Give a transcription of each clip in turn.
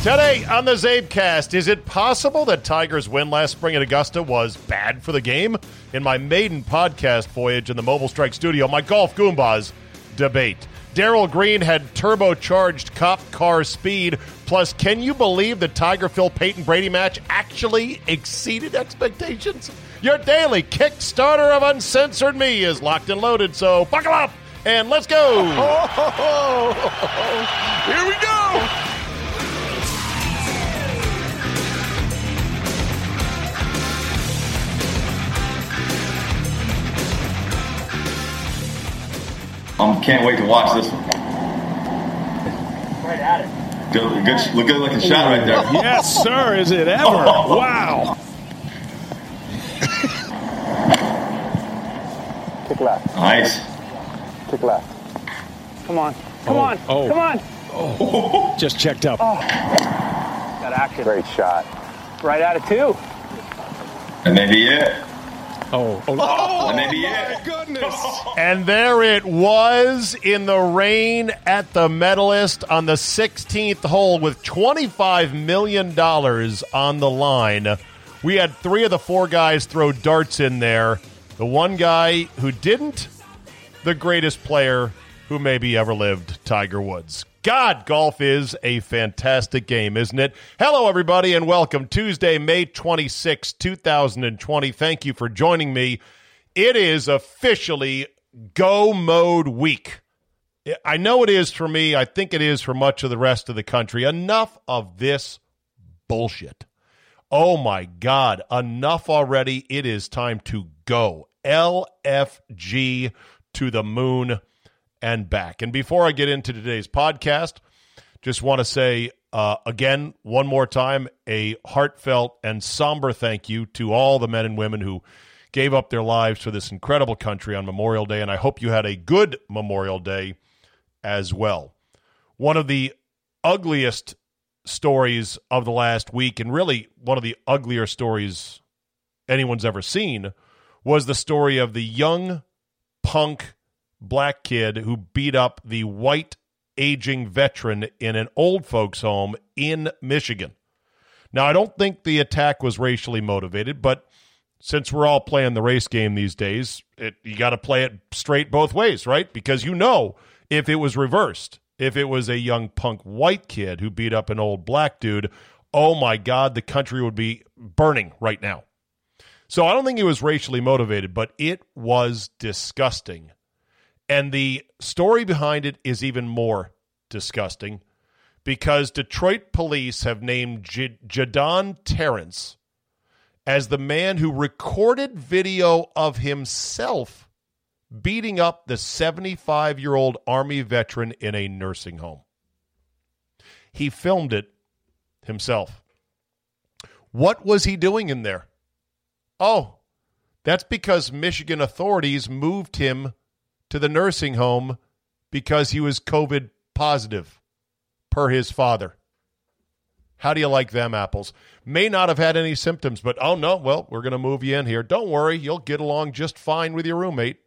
Today on the Czabecast, is it possible that Tigers' win last spring at Augusta was bad for the game? In my maiden podcast voyage in the Mobile Strike studio, my golf Goombas debate. Darrell Green had turbocharged cop car speed. Plus, can you believe the Tiger Phil Peyton Brady match actually exceeded expectations? Your daily Kickstarter of Uncensored Me is locked and loaded, so buckle up and let's go. Here we go. I can't wait to watch this one. Right at it. Good, good, good looking shot right there. Yes, sir. Is it ever? Wow. Kick left. Nice. Kick left. Come on. Come Oh, on. oh. Come on. Oh. Just checked up. Oh. Got action. Great shot. Right at it too. And maybe it. Oh, oh, That may be it. goodness. And there it was in the rain at the medalist on the 16th hole with $25 million on the line. We had three of the four guys throw darts in there. The one guy who didn't, the greatest player who maybe ever lived, Tiger Woods. God, golf is a fantastic game, isn't it? Hello, everybody, and welcome. Tuesday, May 26, 2020. Thank you for joining me. It is officially go mode week. I know it is for me. I think it is for much of the rest of the country. Enough of this bullshit. Oh my God, enough already. It is time to go. LFG to the moon and back. And before I get into today's podcast, just want to say uh, again, one more time, a heartfelt and somber thank you to all the men and women who gave up their lives for this incredible country on Memorial Day. And I hope you had a good Memorial Day as well. One of the ugliest stories of the last week, and really one of the uglier stories anyone's ever seen, was the story of the young punk black kid who beat up the white aging veteran in an old folks' home in Michigan. Now, I don't think the attack was racially motivated, but since we're all playing the race game these days, it, you got to play it straight both ways, right? Because you know if it was reversed, if it was a young punk white kid who beat up an old black dude, oh my God, the country would be burning right now. So I don't think it was racially motivated, but it was disgusting. And the story behind it is even more disgusting because Detroit police have named J- Jadon Terrence as the man who recorded video of himself beating up the 75 year old Army veteran in a nursing home. He filmed it himself. What was he doing in there? Oh, that's because Michigan authorities moved him to the nursing home because he was COVID positive, per his father. How do you like them apples? May not have had any symptoms, but oh no, well, we're going to move you in here. Don't worry, you'll get along just fine with your roommate.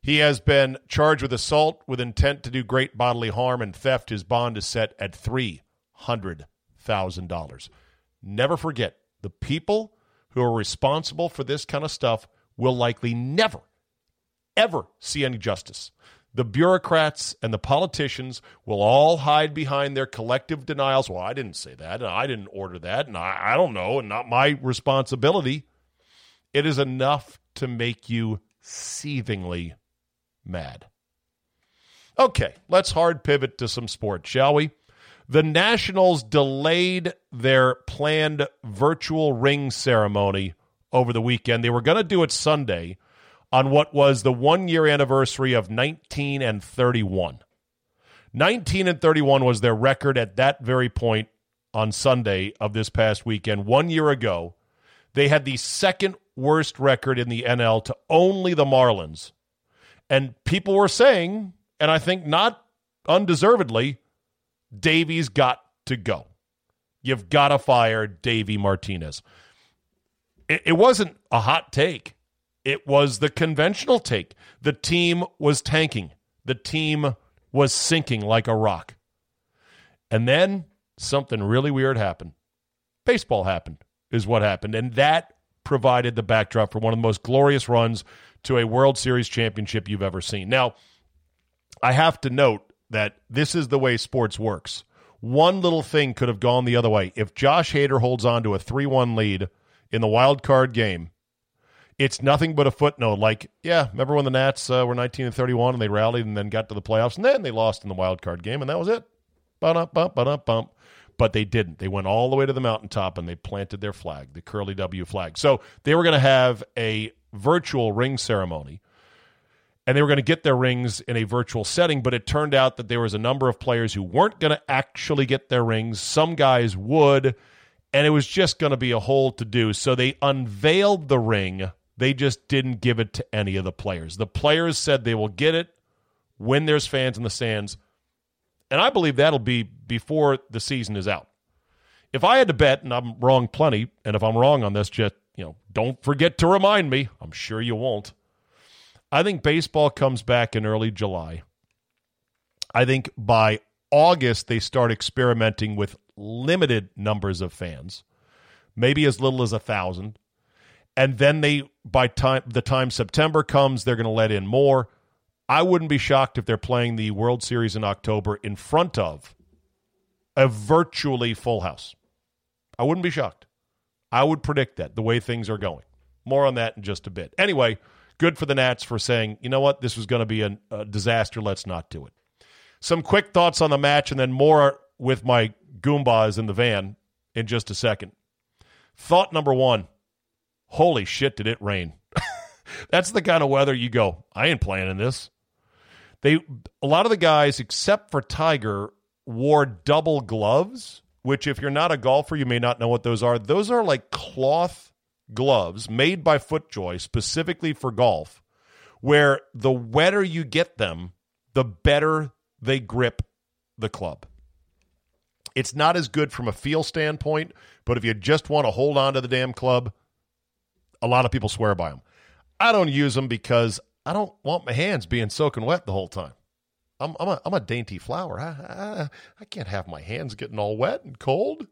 He has been charged with assault with intent to do great bodily harm and theft. His bond is set at $300,000. Never forget the people who are responsible for this kind of stuff will likely never, ever see any justice. the bureaucrats and the politicians will all hide behind their collective denials. Well, I didn't say that, and I didn't order that, and I, I don't know, and not my responsibility. It is enough to make you seethingly mad. Okay, let's hard pivot to some sports, shall we? The Nationals delayed their planned virtual ring ceremony over the weekend. They were going to do it Sunday on what was the one year anniversary of 19 and 31. 19 and 31 was their record at that very point on Sunday of this past weekend. One year ago, they had the second worst record in the NL to only the Marlins. And people were saying, and I think not undeservedly, Davey's got to go. You've got to fire Davey Martinez. It, it wasn't a hot take. It was the conventional take. The team was tanking. The team was sinking like a rock. And then something really weird happened. Baseball happened, is what happened. And that provided the backdrop for one of the most glorious runs to a World Series championship you've ever seen. Now, I have to note that this is the way sports works. One little thing could have gone the other way. If Josh Hader holds on to a 3 1 lead in the wild card game, it's nothing but a footnote. Like, yeah, remember when the Nats uh, were 19 and 31 and they rallied and then got to the playoffs and then they lost in the wild card game and that was it. Bump, bump, bump, bump. But they didn't. They went all the way to the mountaintop and they planted their flag, the curly W flag. So they were going to have a virtual ring ceremony and they were going to get their rings in a virtual setting, but it turned out that there was a number of players who weren't going to actually get their rings. Some guys would, and it was just going to be a whole to do. So they unveiled the ring. They just didn't give it to any of the players. The players said they will get it when there's fans in the stands. And I believe that'll be before the season is out. If I had to bet, and I'm wrong plenty, and if I'm wrong on this, just you know, don't forget to remind me. I'm sure you won't. I think baseball comes back in early July. I think by August they start experimenting with limited numbers of fans, maybe as little as a thousand, and then they by time the time September comes, they're going to let in more. I wouldn't be shocked if they're playing the World Series in October in front of a virtually full house. I wouldn't be shocked. I would predict that the way things are going. More on that in just a bit. Anyway, good for the Nats for saying, you know what, this was going to be a, a disaster. Let's not do it. Some quick thoughts on the match, and then more with my Goombas in the van in just a second. Thought number one holy shit, did it rain? That's the kind of weather you go, I ain't playing in this. They a lot of the guys, except for Tiger, wore double gloves, which if you're not a golfer, you may not know what those are. Those are like cloth gloves made by FootJoy specifically for golf, where the wetter you get them, the better they grip the club. It's not as good from a feel standpoint, but if you just want to hold on to the damn club, a lot of people swear by them. I don't use them because I don't want my hands being soaking wet the whole time. I'm, I'm, a, I'm a dainty flower. I, I, I can't have my hands getting all wet and cold.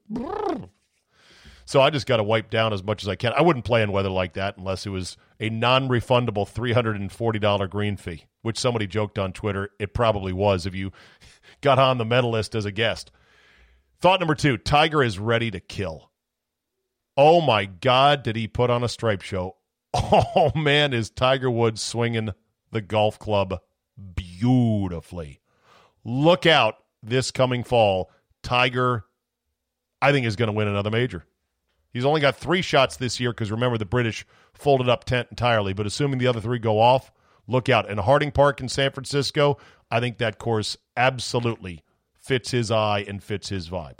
So I just got to wipe down as much as I can. I wouldn't play in weather like that unless it was a non refundable $340 green fee, which somebody joked on Twitter. It probably was if you got on the medalist as a guest. Thought number two Tiger is ready to kill. Oh my God, did he put on a stripe show? Oh man, is Tiger Woods swinging the golf club beautifully. Look out this coming fall. Tiger, I think, is going to win another major. He's only got three shots this year because remember, the British folded up tent entirely. But assuming the other three go off, look out. And Harding Park in San Francisco, I think that course absolutely fits his eye and fits his vibe.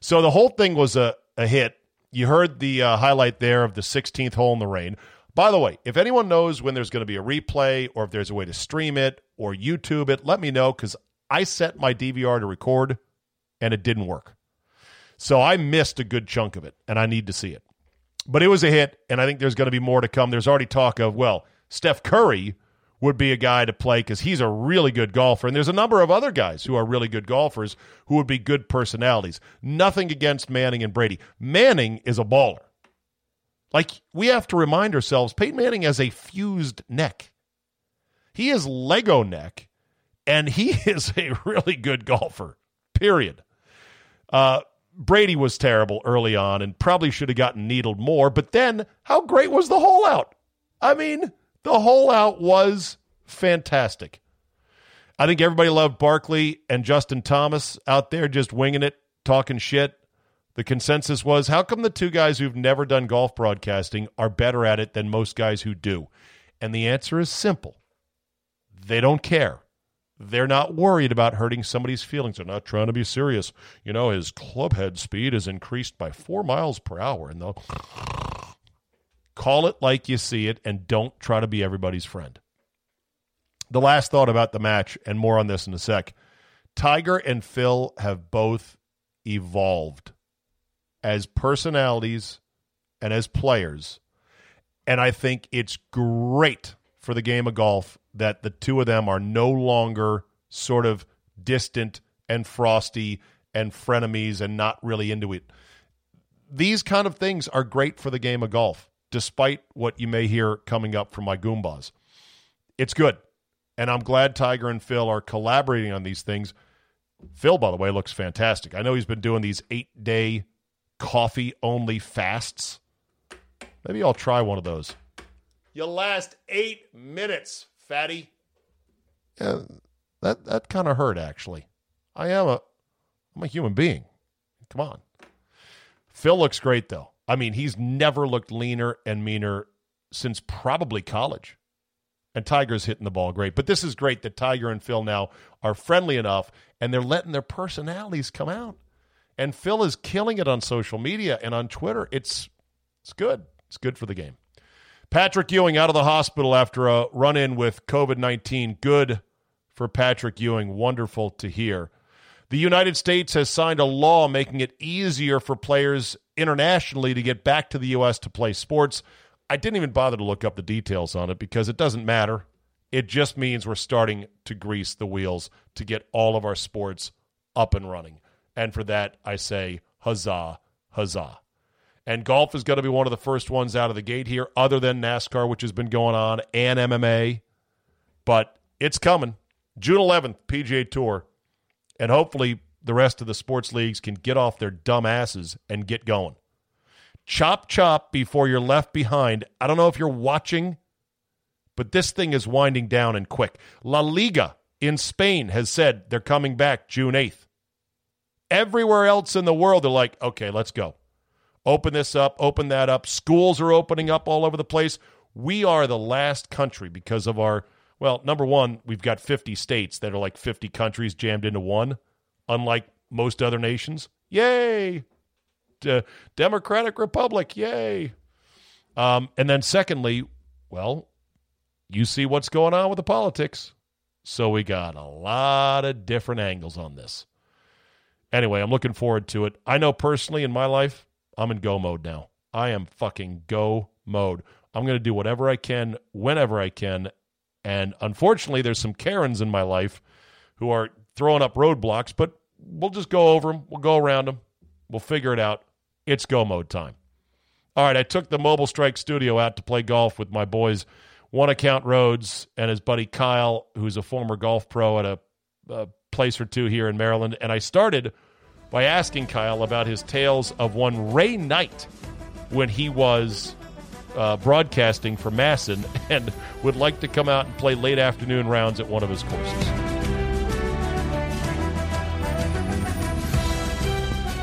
So the whole thing was a, a hit. You heard the uh, highlight there of the 16th hole in the rain. By the way, if anyone knows when there's going to be a replay or if there's a way to stream it or YouTube it, let me know because I set my DVR to record and it didn't work. So I missed a good chunk of it, and I need to see it. But it was a hit, and I think there's going to be more to come. There's already talk of, well, Steph Curry would be a guy to play because he's a really good golfer. And there's a number of other guys who are really good golfers who would be good personalities. Nothing against Manning and Brady. Manning is a baller. Like, we have to remind ourselves Peyton Manning has a fused neck. He has Lego neck, and he is a really good golfer. Period. Uh, Brady was terrible early on and probably should have gotten needled more. But then, how great was the hole out? I mean, the whole out was fantastic. I think everybody loved Barkley and Justin Thomas out there just winging it, talking shit. The consensus was how come the two guys who've never done golf broadcasting are better at it than most guys who do? And the answer is simple they don't care. They're not worried about hurting somebody's feelings. They're not trying to be serious. You know, his club head speed is increased by four miles per hour, and they'll call it like you see it and don't try to be everybody's friend. The last thought about the match, and more on this in a sec Tiger and Phil have both evolved as personalities and as players. And I think it's great for the game of golf that the two of them are no longer sort of distant and frosty and frenemies and not really into it. These kind of things are great for the game of golf, despite what you may hear coming up from my Goombas. It's good. And I'm glad Tiger and Phil are collaborating on these things. Phil, by the way, looks fantastic. I know he's been doing these eight day coffee only fasts. Maybe I'll try one of those. You last eight minutes, fatty. Yeah, that that kind of hurt actually. I am a I'm a human being. Come on. Phil looks great though. I mean, he's never looked leaner and meaner since probably college. And Tiger's hitting the ball great. But this is great that Tiger and Phil now are friendly enough and they're letting their personalities come out. And Phil is killing it on social media and on Twitter. It's it's good. It's good for the game. Patrick Ewing out of the hospital after a run in with COVID 19. Good for Patrick Ewing. Wonderful to hear. The United States has signed a law making it easier for players internationally to get back to the U.S. to play sports. I didn't even bother to look up the details on it because it doesn't matter. It just means we're starting to grease the wheels to get all of our sports up and running. And for that, I say huzzah, huzzah. And golf is going to be one of the first ones out of the gate here, other than NASCAR, which has been going on, and MMA. But it's coming. June 11th, PGA Tour. And hopefully the rest of the sports leagues can get off their dumb asses and get going. Chop, chop before you're left behind. I don't know if you're watching, but this thing is winding down and quick. La Liga in Spain has said they're coming back June 8th. Everywhere else in the world, they're like, okay, let's go. Open this up, open that up. Schools are opening up all over the place. We are the last country because of our, well, number one, we've got 50 states that are like 50 countries jammed into one, unlike most other nations. Yay! D- Democratic Republic, yay! Um, and then, secondly, well, you see what's going on with the politics. So we got a lot of different angles on this. Anyway, I'm looking forward to it. I know personally in my life, I'm in go mode now. I am fucking go mode. I'm going to do whatever I can, whenever I can. And unfortunately, there's some Karens in my life who are throwing up roadblocks, but we'll just go over them. We'll go around them. We'll figure it out. It's go mode time. All right, I took the Mobile Strike studio out to play golf with my boys, One Account Rhodes and his buddy Kyle, who's a former golf pro at a, a place or two here in Maryland. And I started by asking Kyle about his tales of one Ray Knight when he was uh, broadcasting for MASN and would like to come out and play late afternoon rounds at one of his courses.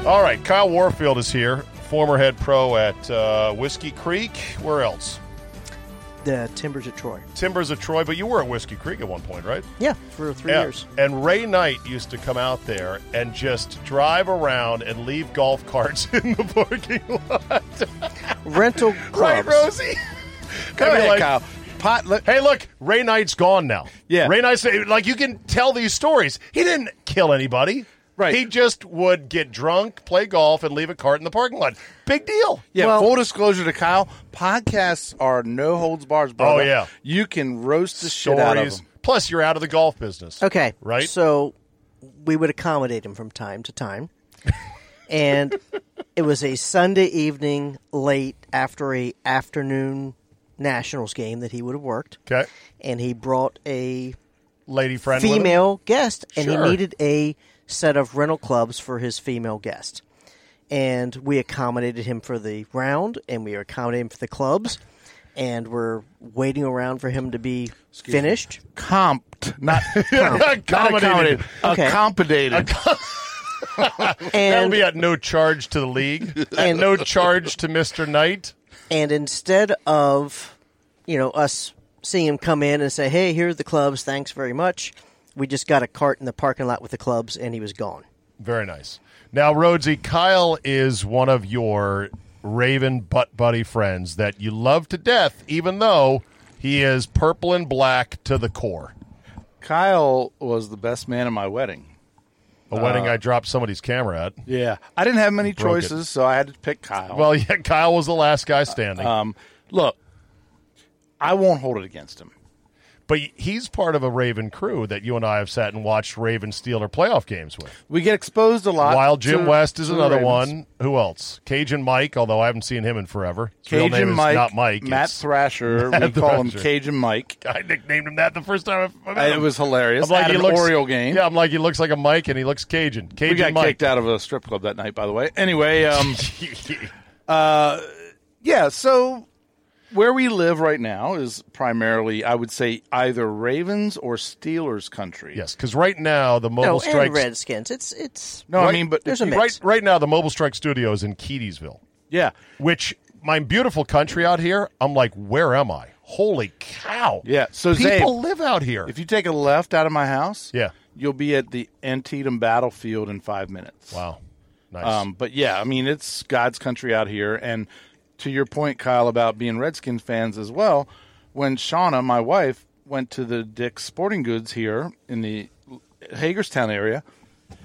All right, Kyle Warfield is here, former head pro at uh, Whiskey Creek. Where else? The Timbers at Troy. Timbers of Troy, but you were at Whiskey Creek at one point, right? Yeah, for three Yeah. years. And Ray Knight used to come out there and just drive around and leave golf carts in the parking lot. Rental right. Rosie? Go I'd be ahead, like, Kyle. Pot, look, Hey, look, Ray Knight's gone now. Yeah. Ray Knight's like you can tell these stories. He didn't kill anybody. Right. He just would get drunk, play golf, and leave a cart in the parking lot. Big deal. yeah. Well- full disclosure to Kyle, podcasts are no holds bars, brother. Oh, yeah. you can roast the shit out of them. Plus, you're out of the golf business. Okay. Right? So we would accommodate him from time to time. and it was a Sunday evening late after a afternoon Nationals game that he would have worked. Okay. And he brought a lady friend, female guest, and Sure. he needed a set of rental clubs for his female guest. And we accommodated him for the round, and we accommodated him for the clubs, and we're waiting around for him to be finished. Comped, not, not Accommodated. accommodated. Okay. Accommodated. That'll And be at no charge to the league and no charge to Mister Knight. and instead of you know us seeing him come in and say, "Hey, here are the clubs. Thanks very much," we just got a cart in the parking lot with the clubs, and he was gone. Very nice. Now, Rhodesy, Kyle is one of your Raven butt buddy friends that you love to death, even though he is purple and black to the core. Kyle was the best man at my wedding. A wedding I dropped somebody's camera at. Yeah. I didn't have many Broke it. choices, so I had to pick Kyle. Well, yeah, Kyle was the last guy standing. um, look, I won't hold it against him. But he's part of a Raven crew that you and I have sat and watched Raven Steeler playoff games with. We get exposed a lot. While Jim to- West is another one. Who else? Cajun Mike, although I haven't seen him in forever. His real Cajun name is Mike, not Mike. Matt It's- Thrasher. Matt we call him Cajun Mike. I nicknamed him that the first time I met Uh, him. It was hilarious. I'm like, At he an looks, Oriole game. Yeah, I'm like, he looks like a Mike and he looks Cajun. Cajun we got Mike. kicked out of a strip club that night, by the way. Anyway, um, uh, yeah. So where we live right now is primarily, I would say, either Ravens or Steelers country. yes, because right now the mobile No, strike. and Redskins. It's it's No, I mean, but There's a mix. Right, right now the mobile strike studio is in Keedysville, yeah, which my beautiful country out here. I'm like, where am I? Holy cow! yeah. So people Czabe, live out here. if you take a left out of my house, yeah. you'll be at the Antietam battlefield in five minutes. Wow. Nice. Um, but yeah, I mean, it's God's country out here. And to your point, Kyle, about being Redskins fans as well, when Shauna, my wife, went to the Dick's Sporting Goods here in the Hagerstown area,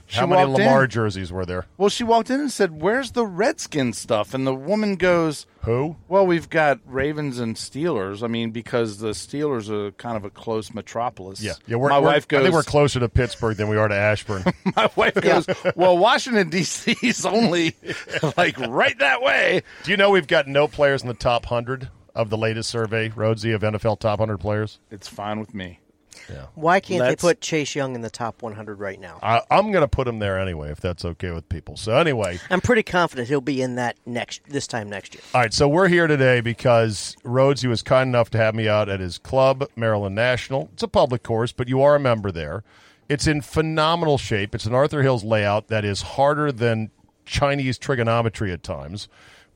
she How many walked Lamar in. jerseys were there? Well, she walked in and said, "Where's the Redskins stuff?" And the woman goes, Who? "Well, we've got Ravens and Steelers. I mean, because the Steelers are kind of a close metropolis." Yeah, yeah. We're, my we're- wife goes. I think we're closer to Pittsburgh than we are to Ashburn. my wife goes. Well, Washington D.C. is only like right that way. Do you know we've got no players in the top hundred of the latest survey, Rhodesy, of NFL top hundred players? It's fine with me. Why can't Let's- they put Chase Young in the top 100 right now? I, I'm going to put him there anyway, if that's okay with people. So anyway, I'm pretty confident he'll be in that next this time next year. all right. So we're here today because Rhodesy was kind enough to have me out at his club, Maryland National. It's a public course, but you are a member there. It's in phenomenal shape. It's an Arthur Hills layout that is harder than Chinese trigonometry at times,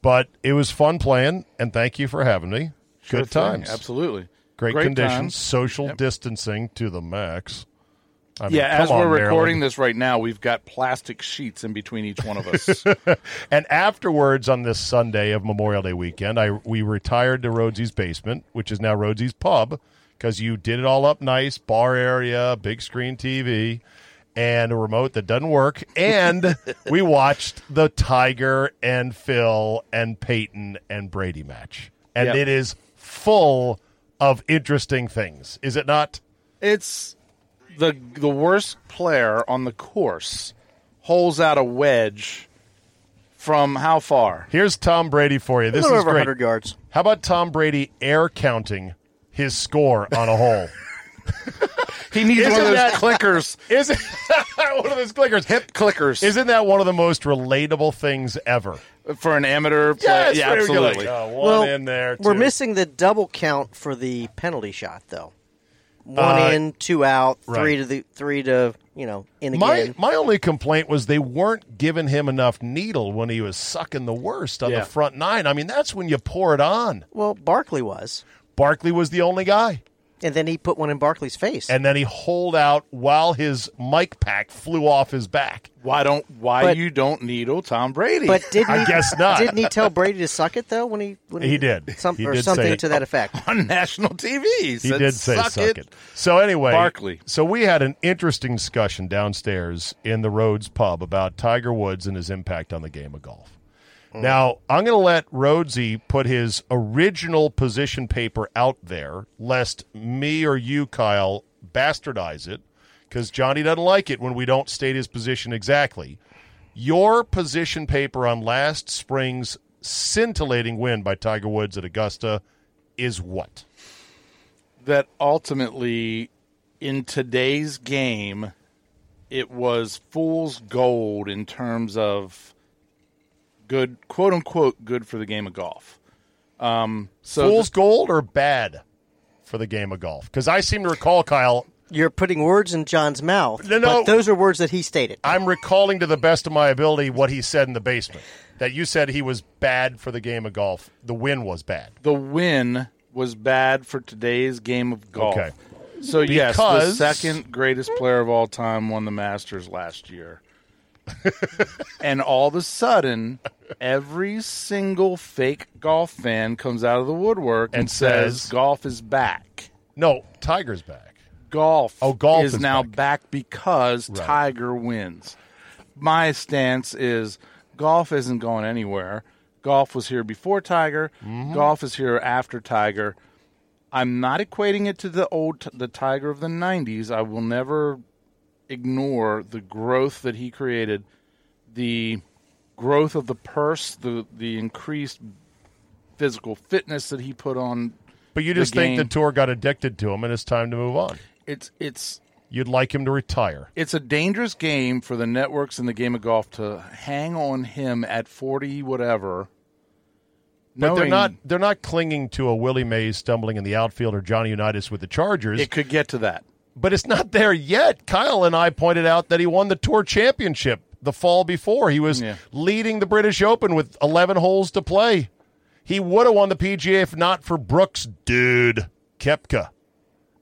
but it was fun playing. And thank you for having me. Sure Good thing. times, absolutely. Great, Great conditions, times. social distancing to the max. I mean, Yeah, as on, we're recording this right now, we've got plastic sheets in between each one of us. And afterwards, on this Sunday of Memorial Day weekend, I we retired to Rhodesy's basement, which is now Rhodesy's pub, because you did it all up nice, bar area, big screen TV, and a remote that doesn't work. And we watched the Tiger and Phil and Peyton and Brady match, and Yep. it is full of interesting things, is it not? it's the the worst player on the course holes out a wedge from how far? Here's Tom Brady for you. This little is over great. 100 yards. How about Tom Brady air counting his score on a hole? He needs one of those that- clickers, Isn't one of those clickers? hip clickers, Isn't that one of the most relatable things ever? for an amateur player. yeah, very good. absolutely. Oh, one Well, in there. We're two. missing the double count for the penalty shot, though. One Uh, in, two out, three right. to the three to you know in My again. my only complaint was they weren't giving him enough needle when he was sucking the worst on Yeah. the front nine. I mean, that's when you pour it on. well, Barkley was, Barkley was the only guy, and then he put one in Barkley's face. and then he holed out while his mic pack flew off his back. Why don't why But- you don't needle Tom Brady? but didn't I he, guess not. Didn't he tell Brady to suck it though when he when He did. some, He or did say something it. to that effect? on national TV, he, He said, did say suck, suck, it. So anyway, Barkley. So we had an interesting discussion downstairs in the Rhodes pub about Tiger Woods and his impact on the game of golf. Mm. Now I'm going to let Rhodesy put his original position paper out there, lest me or you, Kyle, bastardize it, because Johnny doesn't like it when we don't state his position exactly. Your position paper on last spring's scintillating win by Tiger Woods at Augusta is what? that ultimately in today's game, it was fool's gold in terms of good, quote unquote, good for the game of golf. Um, so Fool's gold or bad for the game of golf? Because I seem to recall, Kyle, You're putting words in John's mouth, No, no. but those are words that he stated. I'm recalling to the best of my ability what he said in the basement. That you said he was bad for the game of golf. The win was bad. the win was bad for today's game of golf. Okay. So yes, the second greatest player of all time won the Masters last year. And all of a sudden, every single fake golf fan comes out of the woodwork and, And says, says- golf is back. No, Tiger's back. Golf, Oh, golf is, is now back. back, because Right. Tiger wins. My stance is golf isn't going anywhere. Golf was here before Tiger. Mm-hmm. Golf is here after Tiger. I'm not equating it to the old the Tiger of the 90s. I will never ignore the growth that he created, the growth of the purse, the the increased physical fitness that he put on. But you the just think the tour got addicted to him and it's time to move on. It's it's You'd like him to retire. it's a dangerous game for the networks in the game of golf to hang on him at 40 whatever. But they're not they're not clinging to a Willie Mays stumbling in the outfield or Johnny Unitas with the Chargers. It could get to that. But it's not there yet. Kyle and I pointed out that he won the tour championship the fall before. He was Yeah. leading the British Open with 11 holes to play. He would have won the PGA if not for Brooks, dude, Koepka.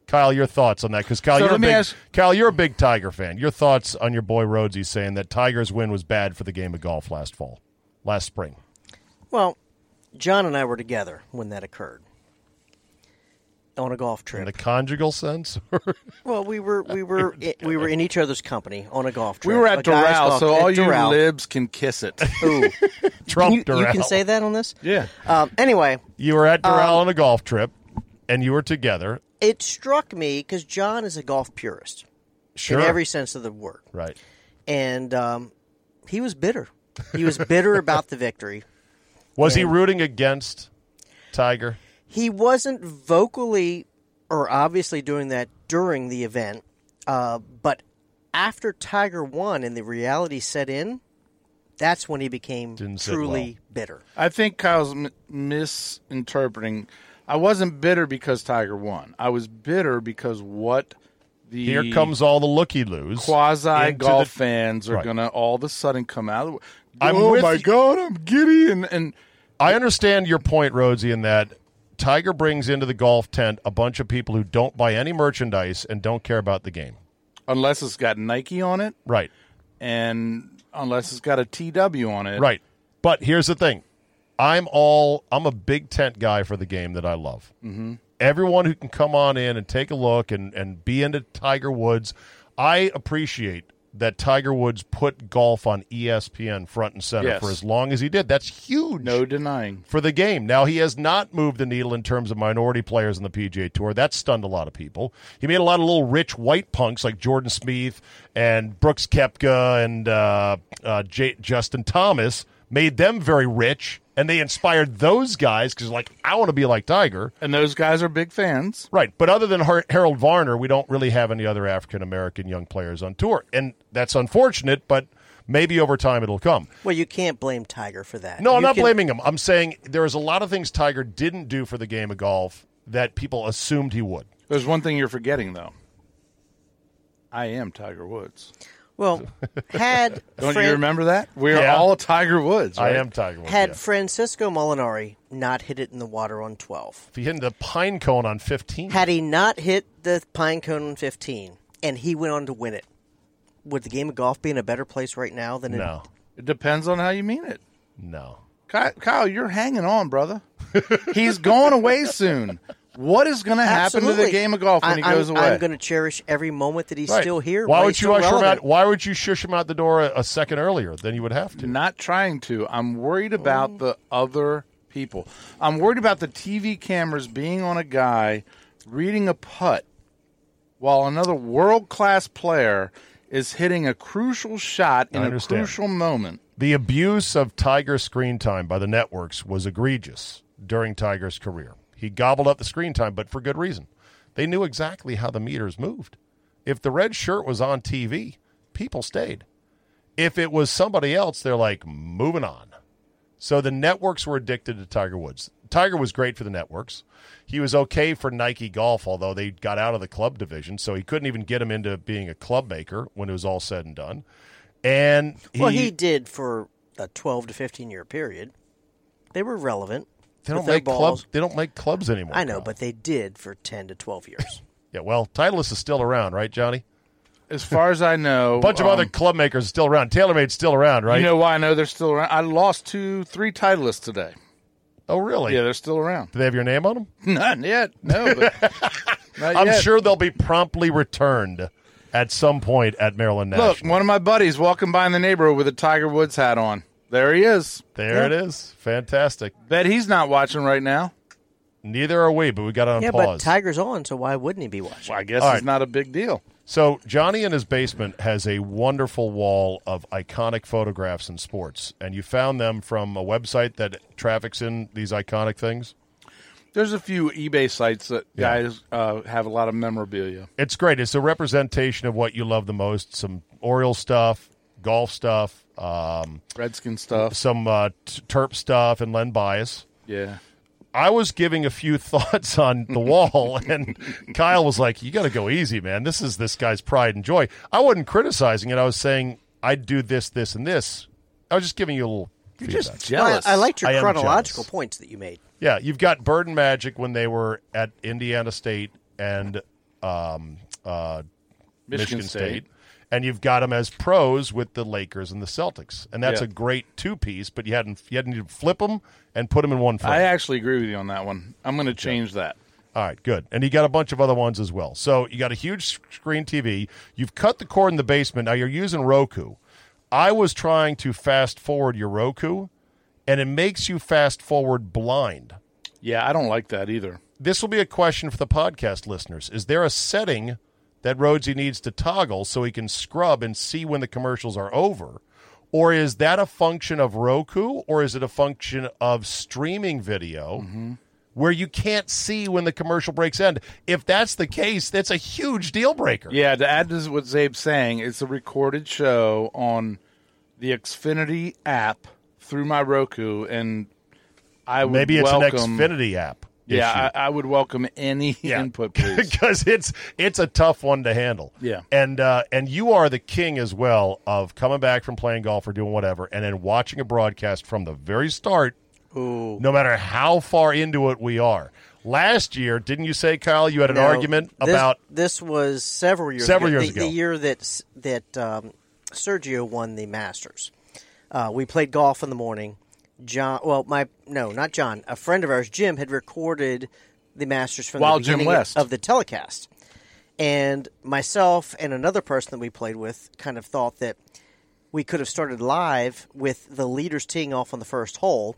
Kyle, your thoughts on that? Because Kyle, So you're a big, ask- Kyle, you're a big Tiger fan. Your thoughts on your boy Rhodesy saying that Tiger's win was bad for the game of golf last fall, last spring. Well, John and I were together when that occurred on a golf trip. In a conjugal sense, well, we were we were i- we were in each other's company on a golf trip. We were at guy's Doral, golf- so all you Doral. libs can kiss it. Ooh. Trump you, you can say that on this. yeah. Um, anyway, You were at Doral Um, on a golf trip, and you were together. it struck me because John is a golf purist Sure, in every sense of the word, right. and um, he was bitter. He was bitter about the victory. Was he rooting against Tiger? He wasn't vocally or obviously doing that during the event, uh, but after Tiger won and the reality set in, that's when he became Didn't sit truly bitter. I think Kyle's m- misinterpreting. I wasn't bitter because Tiger won. I was bitter because what the Here comes all the looky loos. quasi golf the- fans are Right. going to all of a sudden come out. Of, I'm oh with my you. god, I'm giddy and and I understand your point, Rhodesy, in that Tiger brings into the golf tent a bunch of people who don't buy any merchandise and don't care about the game. unless it's got Nike on it Right, and unless it's got a TW on it. right. But here's the thing: I'm all I'm a big tent guy for the game that I love. Mm-hmm. Everyone who can come on in and take a look and and be into Tiger Woods, I appreciate that Tiger Woods put golf on ESPN front and center Yes. for as long as he did. That's huge. No denying. for the game. Now he has not moved the needle in terms of minority players on the PGA Tour. That stunned a lot of people. He made a lot of little rich white punks like Jordan Spieth and Brooks Koepka and uh, uh, J- Justin Thomas. Made them very rich, and they inspired those guys because like I want to be like Tiger. And those guys are big fans. Right, but other than Har- Harold Varner, we don't really have any other African American young players on tour, and that's unfortunate. But maybe over time it'll come. Well, you can't blame Tiger for that. No, I'm You not can- blaming him. I'm saying there's a lot of things Tiger didn't do for the game of golf that people assumed he would. There's one thing you're forgetting though. I am Tiger Woods. Well, had Don't Fran- you remember that? We're Yeah. all Tiger Woods. I am Tiger Woods. had yeah. Francisco Molinari not hit it in the water on 12, if he hit the pine cone on 15, had he not hit the pine cone on 15, and he went on to win it, would the game of golf be in a better place right now than no, It depends on how you mean it. no. Ky- Kyle, you're hanging on, brother. He's going away soon. What is going to happen to the Absolutely. game of golf when I, he goes I'm, away? I'm going to cherish every moment that he's Right. still here. Why while would he's you still usher him relevant. out? Why would you shush him out the door a, a second earlier than you would have to? Not trying to. I'm worried about the other people. I'm worried about the TV cameras being on a guy reading a putt while another world class player is hitting a crucial shot in a understand. crucial moment. The abuse of Tiger screen time by the networks was egregious during Tiger's career. He gobbled up the screen time, but for good reason. They knew exactly how the meters moved. if the red shirt was on TV, people stayed. If it was somebody else, they're like moving on. So the networks were addicted to Tiger Woods. Tiger was great for the networks. He was okay for Nike Golf, although they got out of the club division, so he couldn't even get him into being a club maker when it was all said and done. And he, well, he did for a 12 to 15 year period. They were relevant. They don't make balls. clubs. They don't make clubs anymore. I know, Kyle. but they did for 10 to 12 years. yeah. Well, Titleist is still around, right, Johnny? As far as I know, A bunch of um, other club makers are still around. TaylorMade's still around, right? You know why I know they're still around? I lost two, three Titleists today. oh, really? Yeah, they're still around. Do they have your name on them? Not yet. No, but not I'm yet. sure they'll be promptly returned at some point at Maryland Look, one of my buddies walking by in the neighborhood with a Tiger Woods hat on. There he is. there it is. Fantastic. Bet he's not watching right now. Neither are we, but we got it on yeah, but. Tiger's on, so why wouldn't he be watching? Well, I guess All it's right. not a big deal. So Johnny in his basement has a wonderful wall of iconic photographs in sports, and you found them from a website that traffics in these iconic things. There's a few eBay sites that Yeah. guys uh, have a lot of memorabilia. It's great. It's a representation of what you love the most: some Oriole stuff, golf stuff, um, Redskin stuff. some uh, t- Terp stuff, and Len Bias. Yeah. I was giving a few thoughts on the wall, and Kyle was like, "You got to go easy, man. This is this guy's pride and joy." I wasn't criticizing it. I was saying I'd do this, this, and this. I was just giving you a little. You're feedback. just Well, jealous. I, I liked your I chronological points that you made. Yeah, you've got Bird and Magic when they were at Indiana State and um, uh, Michigan, Michigan State. State. And you've got them as pros with the Lakers and the Celtics, and that's Yeah. a great two piece. But you hadn't you hadn't need to flip them and put them in one frame. I actually agree with you on that one. I'm going to change that. All right, good. And you got a bunch of other ones as well. So you got a huge screen TV. You've cut the cord in the basement. Now you're using Roku. I was trying to fast forward your Roku, and it makes you fast forward blind. Yeah, I don't like that either. This will be a question for the podcast listeners. Is there a setting that Rhodesy needs to toggle so he can scrub and see when the commercials are over? Or is that a function of Roku or is it a function of streaming video mm-hmm. where you can't see when the commercial breaks end? If that's the case, that's a huge deal breaker. Yeah, to add to what Czabe's saying, it's a recorded show on the Xfinity app through my Roku, and I Maybe it's welcome, an Xfinity app. Yeah, I, I would welcome any Yeah. input, please. because it's it's a tough one to handle. Yeah. and uh, and you are the king as well of coming back from playing golf or doing whatever, and then watching a broadcast from the very start. Ooh. No matter how far into it we are. Last year, didn't you say, Kyle? You had an No, argument this- about this was several years Several ago. years the, ago. the year that that um, Sergio won the Masters. Uh, we played golf in the morning. John, well, my no, not John. A friend of ours, Jim, had recorded the Masters from Wild the Jim beginning West. of the telecast, and myself and another person that we played with kind of thought that we could have started live with the leaders teeing off on the first hole,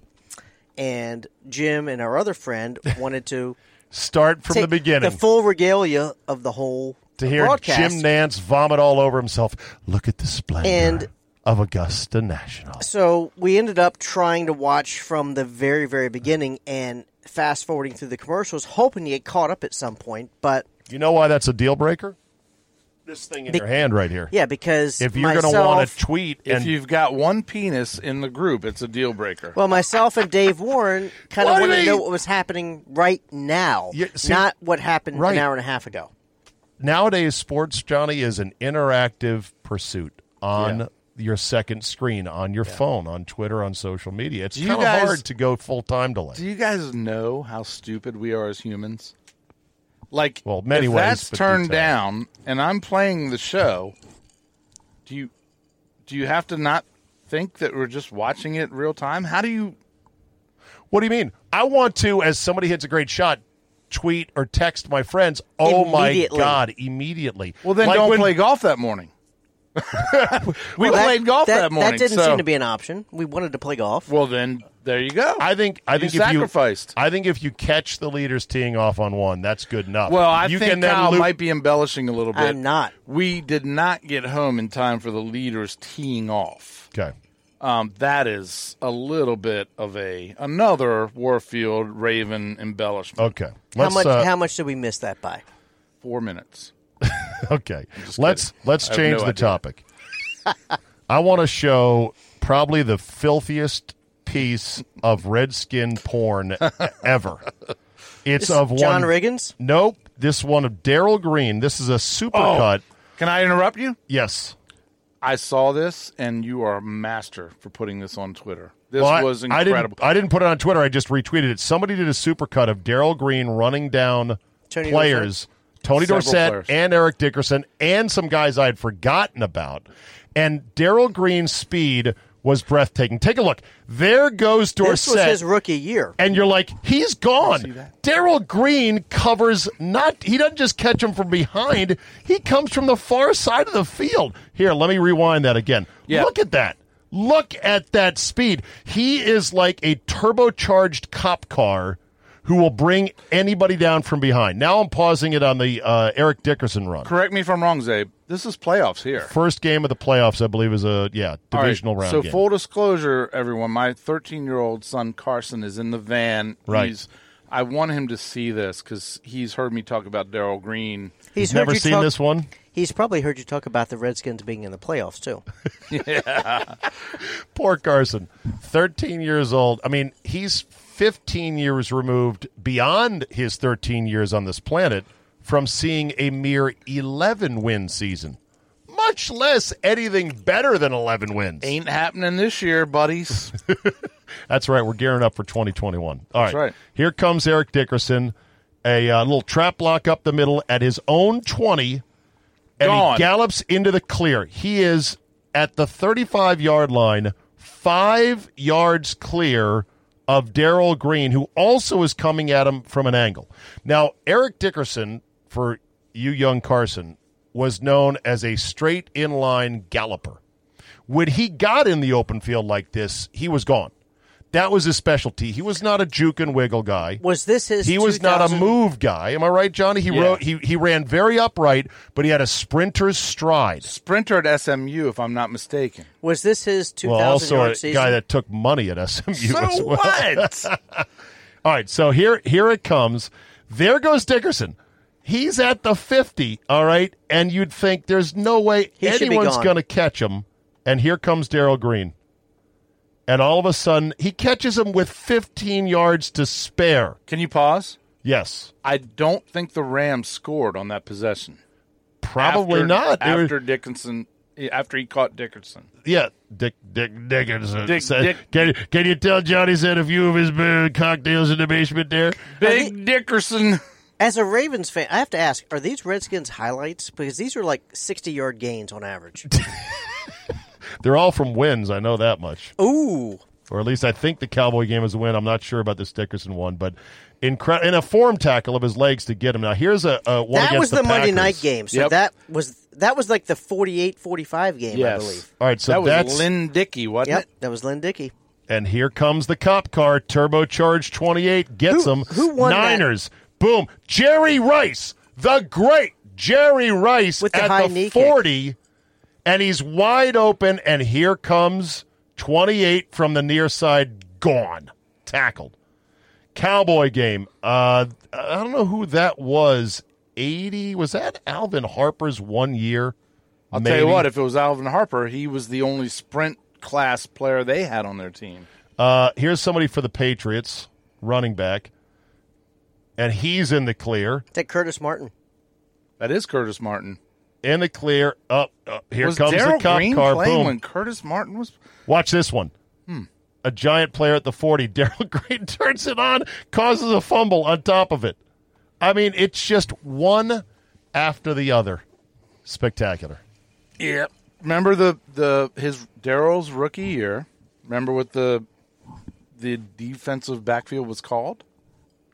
and Jim and our other friend wanted to start from the beginning the full regalia of the whole to hear broadcast. Jim Nantz vomit all over himself. Look at the splendor And- of Augusta National. So we ended up trying to watch from the very, very beginning and fast forwarding through the commercials, hoping to get caught up at some point. But You know why that's a deal breaker? This thing in Be- your hand right here. yeah, because If you're going to want to tweet if you've got one penis in the group, it's a deal breaker. well, myself and Dave Warren kind of What do you wanted to know what was happening right now, Yeah, see- not what happened Right. an hour and a half ago. nowadays sports johnny is an interactive pursuit on Yeah. Your second screen on your phone on twitter on social media it's kind of hard to go full time delay Do you guys know how stupid we are as humans? Like, Well, many if ways, that's turned down, and I'm playing the show. Do you do you have to not think that we're just watching it real time? How do you? what do you mean i want to as somebody hits a great shot tweet or text my friends oh my god immediately Well, then Like don't when- play golf that morning. We Well, played golf that, morning. That didn't so- seem to be an option. We wanted to play golf. Well, then there you go. I think I You think if sacrificed. you I think if you catch the leaders teeing off on one, that's good enough. well, I you think can then Kyle loop- might be embellishing a little bit. I'm not. We did not get home in time for the leaders teeing off. Okay. Um, that is a little bit of a another Warfield Raven embellishment. Okay. How Let's, much? uh, how much did we miss that by? Four minutes. Okay, let's let's change no the idea. topic. I want to show probably the filthiest piece of redskin porn ever. It's This of John one. Riggins. Nope, this one of Darrell Green. This is a supercut. Oh, can I interrupt you? Yes. I saw this, and you are a master for putting this on Twitter. This Well, I- was I, incredible. didn't. I didn't put it on Twitter. I just retweeted it. Somebody did a supercut of Darrell Green running down Tony players, Tony Several Dorsett players. and Eric Dickerson, and some guys I had forgotten about. And Darrell Green's speed was breathtaking. Take a look. There goes This was Dorsett. his rookie year. and you're like, he's gone. Darrell Green covers not. He doesn't just catch him from behind. He comes from the far side of the field. Here, let me rewind that again. Yeah. Look at that. Look at that speed. He is like a turbocharged cop car who will bring anybody down from behind. Now I'm pausing it on the uh, Eric Dickerson run. Correct me if I'm wrong, Czabe. This is playoffs here. First game of the playoffs, I believe, is a yeah All right, divisional round. So game. full disclosure, everyone, my 13 year old son Carson is in the van. Right. He's, I want him to see this because he's heard me talk about Darrell Green. He's Never seen talk, this one. He's probably heard you talk about the Redskins being in the playoffs too. yeah. Poor Carson, 13 years old. I mean, he's 15 years removed beyond his 13 years on this planet from seeing a mere 11 win season, much less anything better than 11 wins. Ain't happening this year, buddies. That's right. We're gearing up for 2021. All That's right. Here comes Eric Dickerson, a uh, little trap block up the middle at his own 20, and Gone. he gallops into the clear. He is at the 35 yard line, five yards clear of Darrell Green, who also is coming at him from an angle. Now, Eric Dickerson, for you young Carson, was known as a straight inline galloper. When he got in the open field like this, he was gone. That was his specialty. He was not a juke and wiggle guy. Was this his? He was not a 2000 move guy. Am I right, Johnny? He Yeah. wrote he he ran very upright, but he had a sprinter's stride. Sprinter at SMU, if I'm not mistaken. Was this his two Well, thousand also yard a season? guy that took money at SMU So as well. what? All right, so here here it comes. There goes Dickerson. He's at the 50, all right? And you'd think there's no way He should be anyone's gone. going to catch him. And here comes Darrell Green. And all of a sudden, he catches him with 15 yards to spare. Can you pause? Yes. I don't think the Rams scored on that possession. Probably After- not. They were- After Dickinson, after he caught Dickerson. yeah, Dick Dick Dickerson. Dick- said- Dick- can, can you tell Johnny said a few of his uh, cocktails in the basement there? Big Dickerson. As a Ravens fan, I have to ask: Are these Redskins highlights? Because these are like sixty yard gains on average. They're all from wins. I know that much. Ooh, or at least I think the Cowboy game is a win. I'm not sure about this Dickerson one, but incre- in a form tackle of his legs to get him. Now here's a, a one that against was the, Monday night game. So Yep. that was that was like the 48-45 game, I believe. All right, so that was that's Lynn Dickey, wasn't Yep, it? that was Lynn Dickey. and here comes the cop car, turbocharged 28 gets Who- him. who won that? Niners. Boom. Jerry Rice, the great Jerry Rice With the at high the knee kick. 40 and he's wide open and here comes 28 from the near side gone. Tackled. Cowboy game. Uh, I don't know who that was. 80 was that Alvin Harper's one year? I'll tell you what, if it was Alvin Harper, he was the only sprint class player they had on their team. Uh, here's somebody for the Patriots, running back, and he's in the clear. Is that Curtis Martin? That is Curtis Martin. In the clear. Up, up here was comes Darrell the cop Green car. Boom. when Curtis Martin was? Watch this one. Hmm. A giant player at the 40. Darrell Green turns it on, causes a fumble on top of it. I mean, it's just one after the other. Spectacular. Yep. Remember the the his Darrell's rookie year. Remember what the the defensive backfield was called?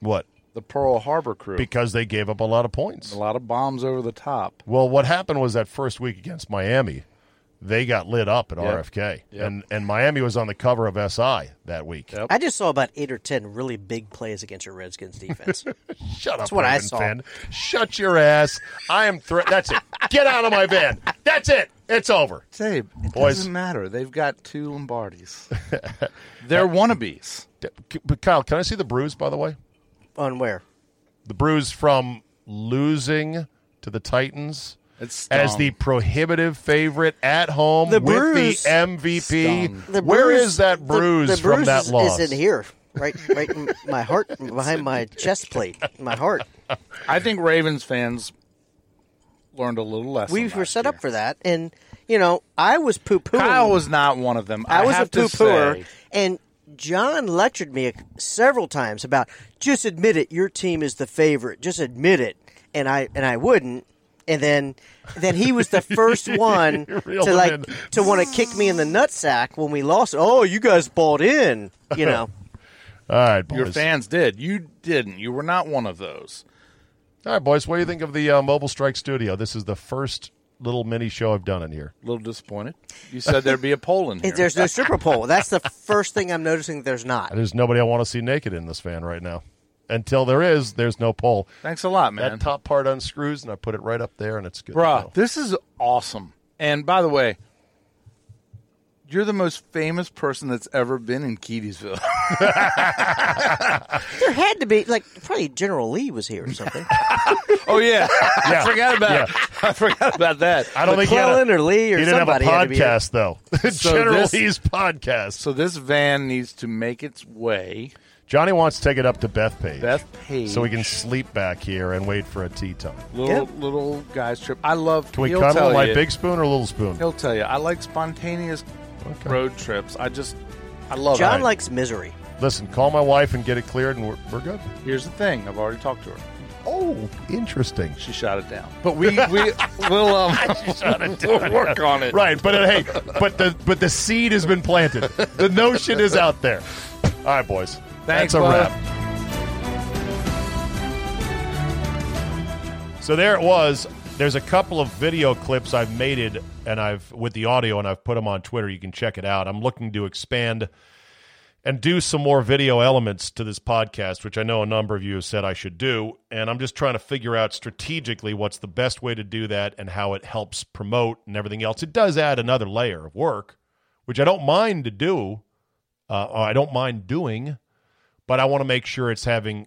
What? The Pearl Harbor crew. Because they gave up a lot of points. a lot of bombs over the top. Well, what happened was that first week against Miami, they got lit up at Yep. RFK, Yep. and and Miami was on the cover of SI that week. Yep. I just saw about eight or ten really big plays against your Redskins defense. Shut up, what I saw. fan. Shut your ass. I am. Thre- That's it. Get out of my van. That's it. It's over. Czabe, it Boys. doesn't matter. They've got two Lombardis. They're wannabes. But Kyle, can I see the bruise? By the way, On where? the bruise from losing to the Titans. It as the prohibitive favorite at home The with bruise the MVP. stung. The Where bruise- is that the- bruise, the, from bruise that is, loss? Is in here, right, right in my heart, behind my chest plate, my heart. I think Ravens fans learned a little lesson. We were set year. up for that, and you know, I was poo pooing. Kyle was not one of them. I, I was have a poo pooer, and John lectured me several times about just admit it. Your team is the favorite. Just admit it, and I and I wouldn't. And then, then he was the first one to like in. to want to kick me in the nutsack when we lost. Oh, you guys bought in, you know. All right, boys. your fans did. You didn't. You were not one of those. All right, boys. What do you think of the uh, Mobile Strike Studio? This is the first little mini show I've done in here. A little disappointed. You said there'd be a poll in here. There's no stripper pole. That's the first thing I'm noticing. There's not. There's nobody I want to see naked in this van right now. Until there is, there's no pole. Thanks a lot, man. That top part unscrews, and I put it right up there, and it's good. to Bruh, this is awesome. And by the way, you're the most famous person that's ever been in Keedysville. There had to be like probably General Lee was here or something. oh yeah, Yeah. I forgot about Yeah. I forgot about that. I don't think he had a- McClellan or Lee or he didn't have a somebody had to be here. podcast though. So General this- Lee's podcast. So this van needs to make its way. Johnny wants to take it up to Bethpage. Beth Page. So we can sleep back here and wait for a tea time. little little guys trip. I love. Can we he'll cuddle tell my you, big spoon or little spoon? He'll tell you. I like spontaneous Okay. road trips. I just I love John it. likes misery. Listen, call my wife and get it cleared, and we're, we're good. Here's the thing. I've already talked to her. Oh, interesting. She shot it down. But we we will um we'll work on it. Right, but uh, hey, but the but the seed has been planted. The notion is out there. All right, boys. Thanks, That's a bud. wrap. So there it was. There's a couple of video clips I've made it, and I've with the audio, and I've put them on Twitter. You can check it out. I'm looking to expand and do some more video elements to this podcast, which I know a number of you have said I should do. And I'm just trying to figure out strategically what's the best way to do that and how it helps promote and everything else. It does add another layer of work, which I don't mind to do. Uh, I don't mind doing, but I want to make sure it's having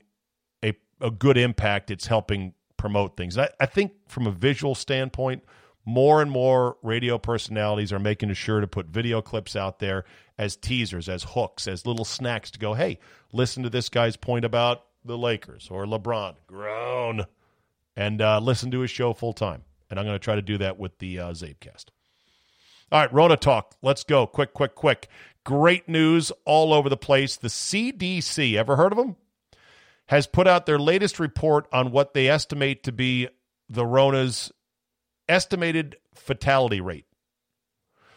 a, a good impact. It's helping promote things. I, I think from a visual standpoint, more and more radio personalities are making sure to put video clips out there as teasers, as hooks, as little snacks to go, hey, listen to this guy's point about the Lakers or LeBron. Groan. And uh, listen to his show full time. And I'm going to try to do that with the uh, Czabecast. All right, Rona Talk. Let's go. Quick, quick, quick. Great news all over the place. The CDC, ever heard of them? Has put out their latest report on what they estimate to be the Rona's estimated fatality rate.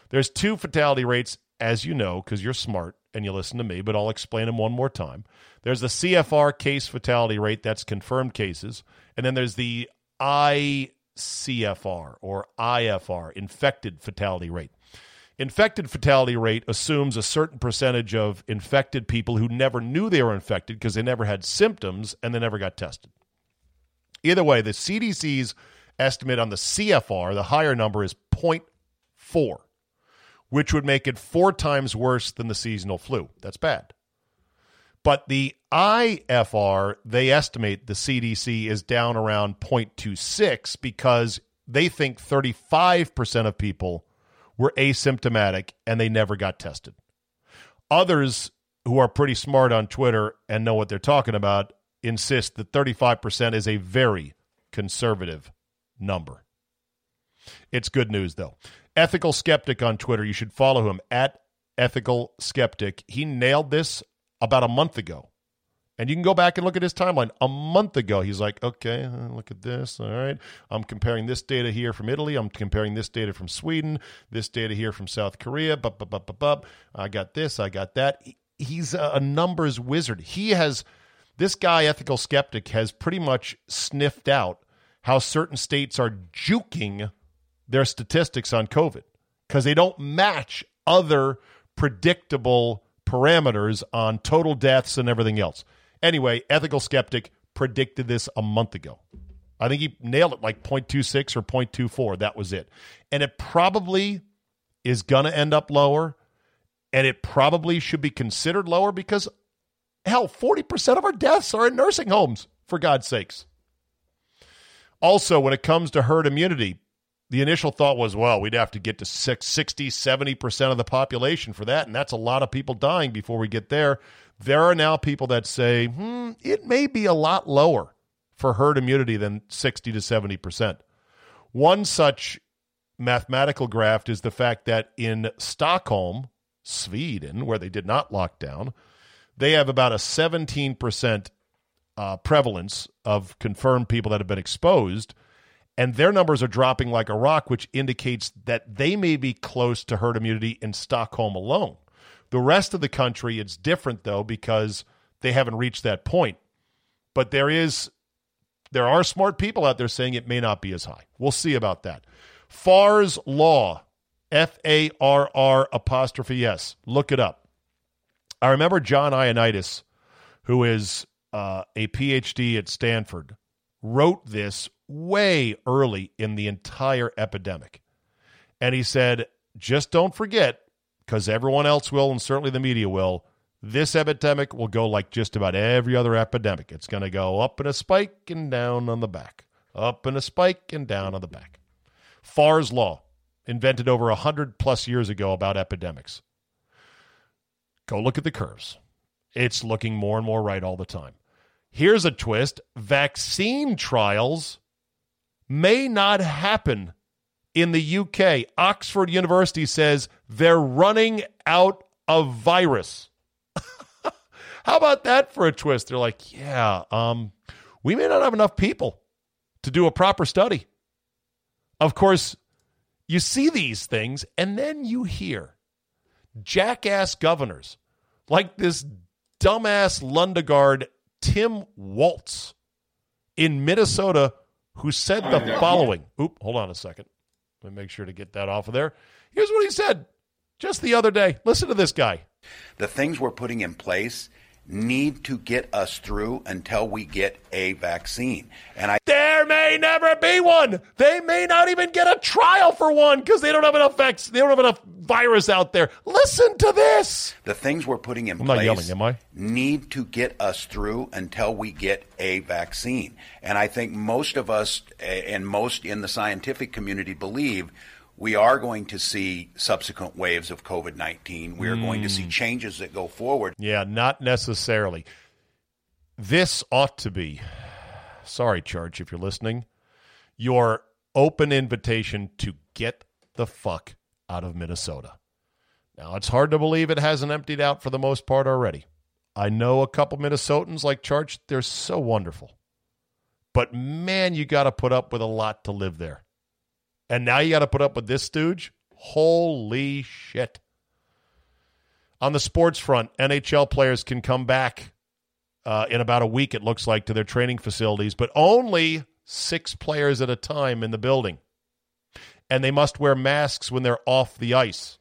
There's two fatality rates, as you know, because you're smart and you listen to me, but I'll explain them one more time. There's the CFR case fatality rate, that's confirmed cases. And then there's the ICFR or IFR, infected fatality rate. Infected fatality rate assumes a certain percentage of infected people who never knew they were infected because they never had symptoms and they never got tested. Either way, the CDC's estimate on the CFR, the higher number, is 0.4, which would make it four times worse than the seasonal flu. That's bad. But the IFR, they estimate the CDC is down around 0.26 because they think 35% of people were asymptomatic and they never got tested. Others who are pretty smart on Twitter and know what they're talking about insist that 35% is a very conservative number. It's good news, though. Ethical Skeptic on Twitter, you should follow him at Ethical Skeptic. He nailed this about a month ago. And you can go back and look at his timeline. A month ago, he's like, okay, look at this. All right. I'm comparing this data here from Italy. I'm comparing this data from Sweden, this data here from South Korea. Bup, bup, bup, bup, bup. I got this. I got that. He's a numbers wizard. He has, this guy, Ethical Skeptic, has pretty much sniffed out how certain states are juking their statistics on COVID because they don't match other predictable parameters on total deaths and everything else. Anyway, Ethical Skeptic predicted this a month ago. I think he nailed it like 0.26 or 0.24. That was it. And it probably is going to end up lower. And it probably should be considered lower because, hell, 40% of our deaths are in nursing homes, for God's sakes. Also, when it comes to herd immunity, the initial thought was, well, we'd have to get to six, 60, 70% of the population for that. And that's a lot of people dying before we get there. There are now people that say, hmm, it may be a lot lower for herd immunity than 60 to 70%. One such mathematical graft is the fact that in Stockholm, Sweden, where they did not lock down, they have about a 17% uh, prevalence of confirmed people that have been exposed. And their numbers are dropping like a rock, which indicates that they may be close to herd immunity in Stockholm alone. The rest of the country, it's different though, because they haven't reached that point. But there is there are smart people out there saying it may not be as high. We'll see about that. Farr's Law, F A R R apostrophe S. Look it up. I remember John Ioannidis, who is uh, a PhD at Stanford, wrote this way early in the entire epidemic. And he said, just don't forget, because everyone else will, and certainly the media will, this epidemic will go like just about every other epidemic. It's going to go up in a spike and down on the back, up in a spike and down on the back. Farr's Law, invented over a 100 plus years ago about epidemics. Go look at the curves. It's looking more and more right all the time. Here's a twist vaccine trials may not happen in the UK. Oxford University says they're running out of virus. How about that for a twist? They're like, yeah, um, we may not have enough people to do a proper study. Of course, you see these things, and then you hear jackass governors like this dumbass Lundgaard Tim Walz in Minnesota who said the following. Oop, hold on a second. Let me make sure to get that off of there. Here's what he said just the other day. Listen to this guy. The things we're putting in place need to get us through until we get a vaccine. And I There may never be one. They may not even get a trial for one because they don't have enough vac- they don't have enough virus out there. Listen to this. the things we're putting in I'm not place yelling, am I? need to get us through until we get a vaccine. And I think most of us and most in the scientific community believe we are going to see subsequent waves of COVID 19. We are going to Hmm. see changes that go forward. Yeah, not necessarily. This ought to be, sorry, Church, if you're listening, your open invitation to get the fuck out of Minnesota. Now, it's hard to believe it hasn't emptied out for the most part already. I know a couple Minnesotans like Church, they're so wonderful. But man, you got to put up with a lot to live there. And now you got to put up with this stooge? Holy shit. On the sports front, NHL players can come back uh, in about a week, it looks like, to their training facilities, but only six players at a time in the building. And they must wear masks when they're off the ice.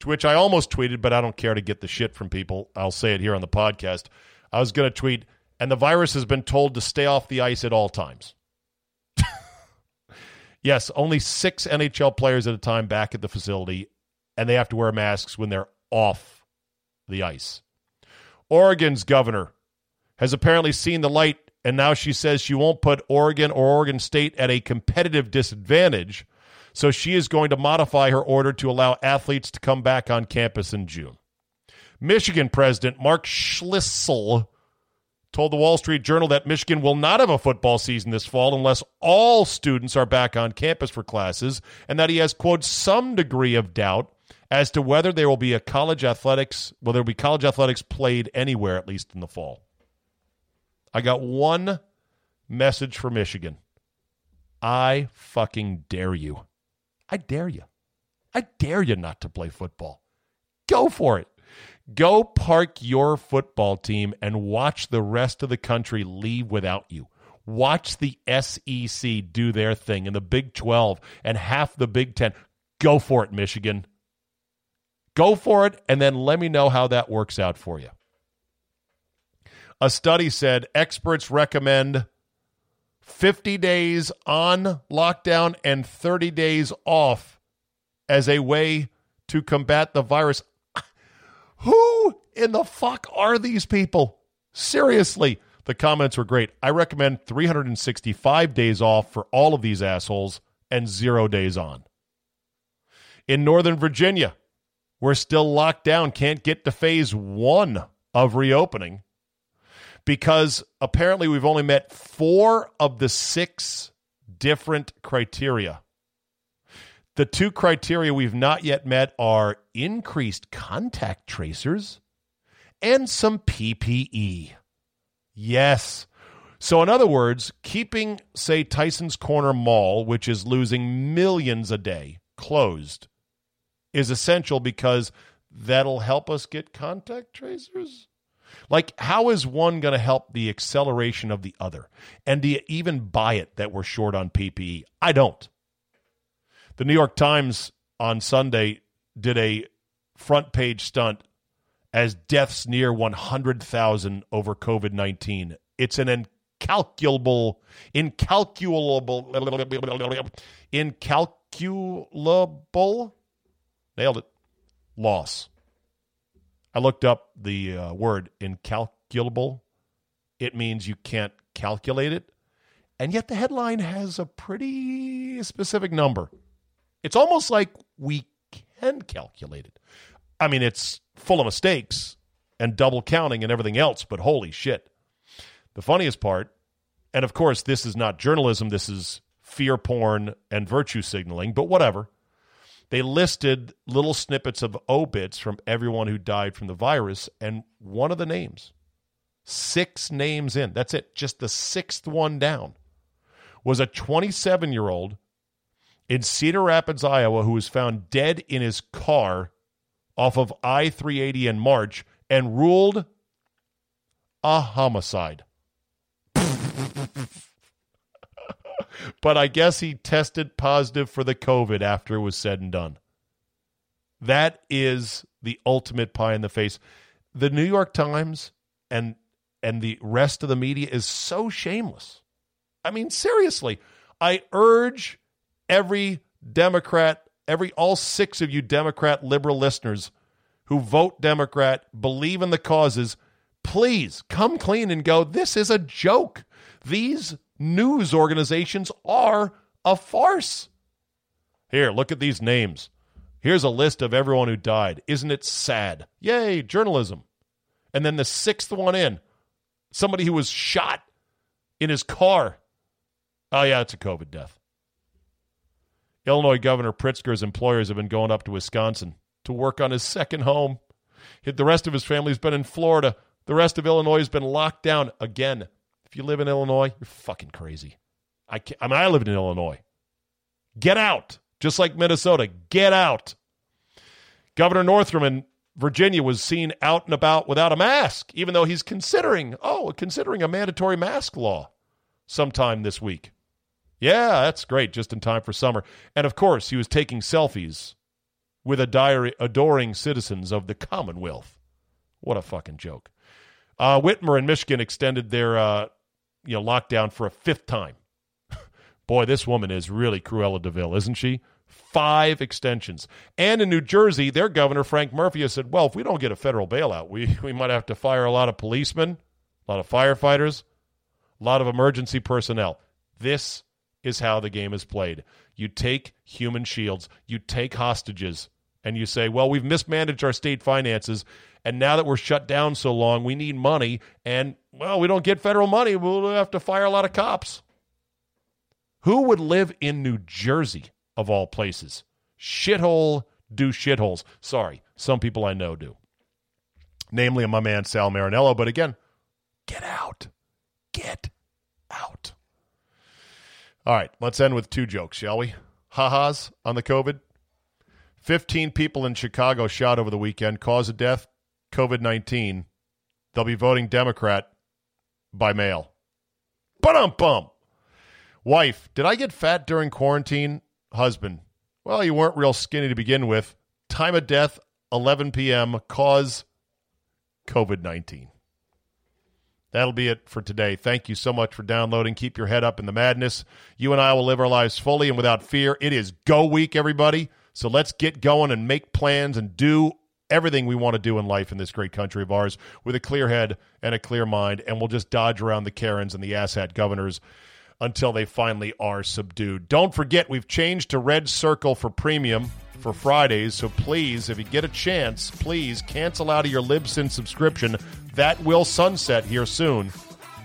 To which I almost tweeted, but I don't care to get the shit from people. I'll say it here on the podcast. I was going to tweet, and the virus has been told to stay off the ice at all times. Yes, only six NHL players at a time back at the facility, and they have to wear masks when they're off the ice. Oregon's governor has apparently seen the light, and now she says she won't put Oregon or Oregon State at a competitive disadvantage. So she is going to modify her order to allow athletes to come back on campus in June. Michigan President Mark Schlissel told the Wall Street Journal that Michigan will not have a football season this fall unless all students are back on campus for classes, and that he has, quote, some degree of doubt as to whether there will be a college athletics, will there will be college athletics played anywhere, at least in the fall. I got one message for Michigan. I fucking dare you. I dare you. I dare you not to play football. Go for it. Go park your football team and watch the rest of the country leave without you. Watch the SEC do their thing and the Big 12 and half the Big 10. Go for it, Michigan. Go for it, and then let me know how that works out for you. A study said experts recommend 50 days on lockdown and 30 days off as a way to combat the virus. Who in the fuck are these people? Seriously. The comments were great. I recommend 365 days off for all of these assholes and zero days on. In Northern Virginia, we're still locked down, can't get to phase one of reopening because apparently we've only met four of the six different criteria. The two criteria we've not yet met are increased contact tracers and some PPE. Yes. So, in other words, keeping, say, Tyson's Corner Mall, which is losing millions a day, closed is essential because that'll help us get contact tracers. Like, how is one going to help the acceleration of the other? And do you even buy it that we're short on PPE? I don't. The New York Times on Sunday did a front page stunt as deaths near 100,000 over COVID 19. It's an incalculable, incalculable, incalculable, nailed it, loss. I looked up the uh, word incalculable. It means you can't calculate it. And yet the headline has a pretty specific number. It's almost like we can calculate it. I mean, it's full of mistakes and double counting and everything else, but holy shit. The funniest part, and of course, this is not journalism, this is fear porn and virtue signaling, but whatever. They listed little snippets of obits from everyone who died from the virus, and one of the names, six names in, that's it, just the sixth one down, was a 27 year old in Cedar Rapids, Iowa, who was found dead in his car off of I 380 in March and ruled a homicide. but I guess he tested positive for the COVID after it was said and done. That is the ultimate pie in the face. The New York Times and and the rest of the media is so shameless. I mean, seriously, I urge every Democrat, every all six of you Democrat liberal listeners who vote Democrat, believe in the causes, please come clean and go, this is a joke. These news organizations are a farce. Here, look at these names. Here's a list of everyone who died. Isn't it sad? Yay, journalism. And then the sixth one in somebody who was shot in his car. Oh, yeah, it's a COVID death. Illinois Governor Pritzker's employers have been going up to Wisconsin to work on his second home. The rest of his family's been in Florida. The rest of Illinois has been locked down again. If you live in Illinois, you're fucking crazy. I, can't, I mean, I lived in Illinois. Get out. Just like Minnesota, get out. Governor Northam in Virginia was seen out and about without a mask, even though he's considering, oh, considering a mandatory mask law sometime this week. Yeah, that's great, just in time for summer. And of course, he was taking selfies with a diary adoring citizens of the Commonwealth. What a fucking joke. Uh, Whitmer in Michigan extended their uh, you know lockdown for a fifth time. Boy, this woman is really Cruella de Vil, isn't she? Five extensions. And in New Jersey, their governor, Frank Murphy, has said, well, if we don't get a federal bailout, we, we might have to fire a lot of policemen, a lot of firefighters, a lot of emergency personnel. This is how the game is played. You take human shields, you take hostages, and you say, well, we've mismanaged our state finances. And now that we're shut down so long, we need money. And, well, we don't get federal money. We'll have to fire a lot of cops. Who would live in New Jersey, of all places? Shithole do shitholes. Sorry, some people I know do. Namely, my man Sal Marinello. But again, get out. Get out. All right, let's end with two jokes, shall we? Ha-has on the COVID. 15 people in Chicago shot over the weekend. Cause of death, COVID 19. They'll be voting Democrat by mail. Bum bum. Wife, did I get fat during quarantine? Husband, well, you weren't real skinny to begin with. Time of death, 11 p.m. Cause COVID 19. That'll be it for today. Thank you so much for downloading. Keep your head up in the madness. You and I will live our lives fully and without fear. It is go week, everybody. So let's get going and make plans and do everything we want to do in life in this great country of ours with a clear head and a clear mind. And we'll just dodge around the Karens and the asshat governors until they finally are subdued. Don't forget, we've changed to Red Circle for premium for Fridays. So please, if you get a chance, please cancel out of your Libsyn subscription. That will sunset here soon.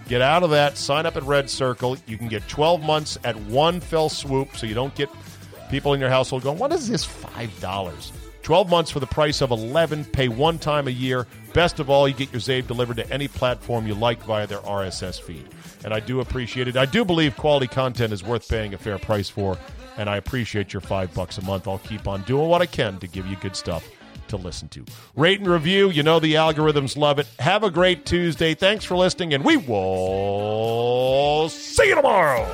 Get out of that. Sign up at Red Circle. You can get 12 months at one fell swoop, so you don't get people in your household going, "What is this five dollars?" 12 months for the price of 11. Pay one time a year. Best of all, you get your Czabe delivered to any platform you like via their RSS feed. And I do appreciate it. I do believe quality content is worth paying a fair price for, and I appreciate your five bucks a month. I'll keep on doing what I can to give you good stuff to listen to. Rate and review. You know the algorithms love it. Have a great Tuesday. Thanks for listening, and we will see you tomorrow.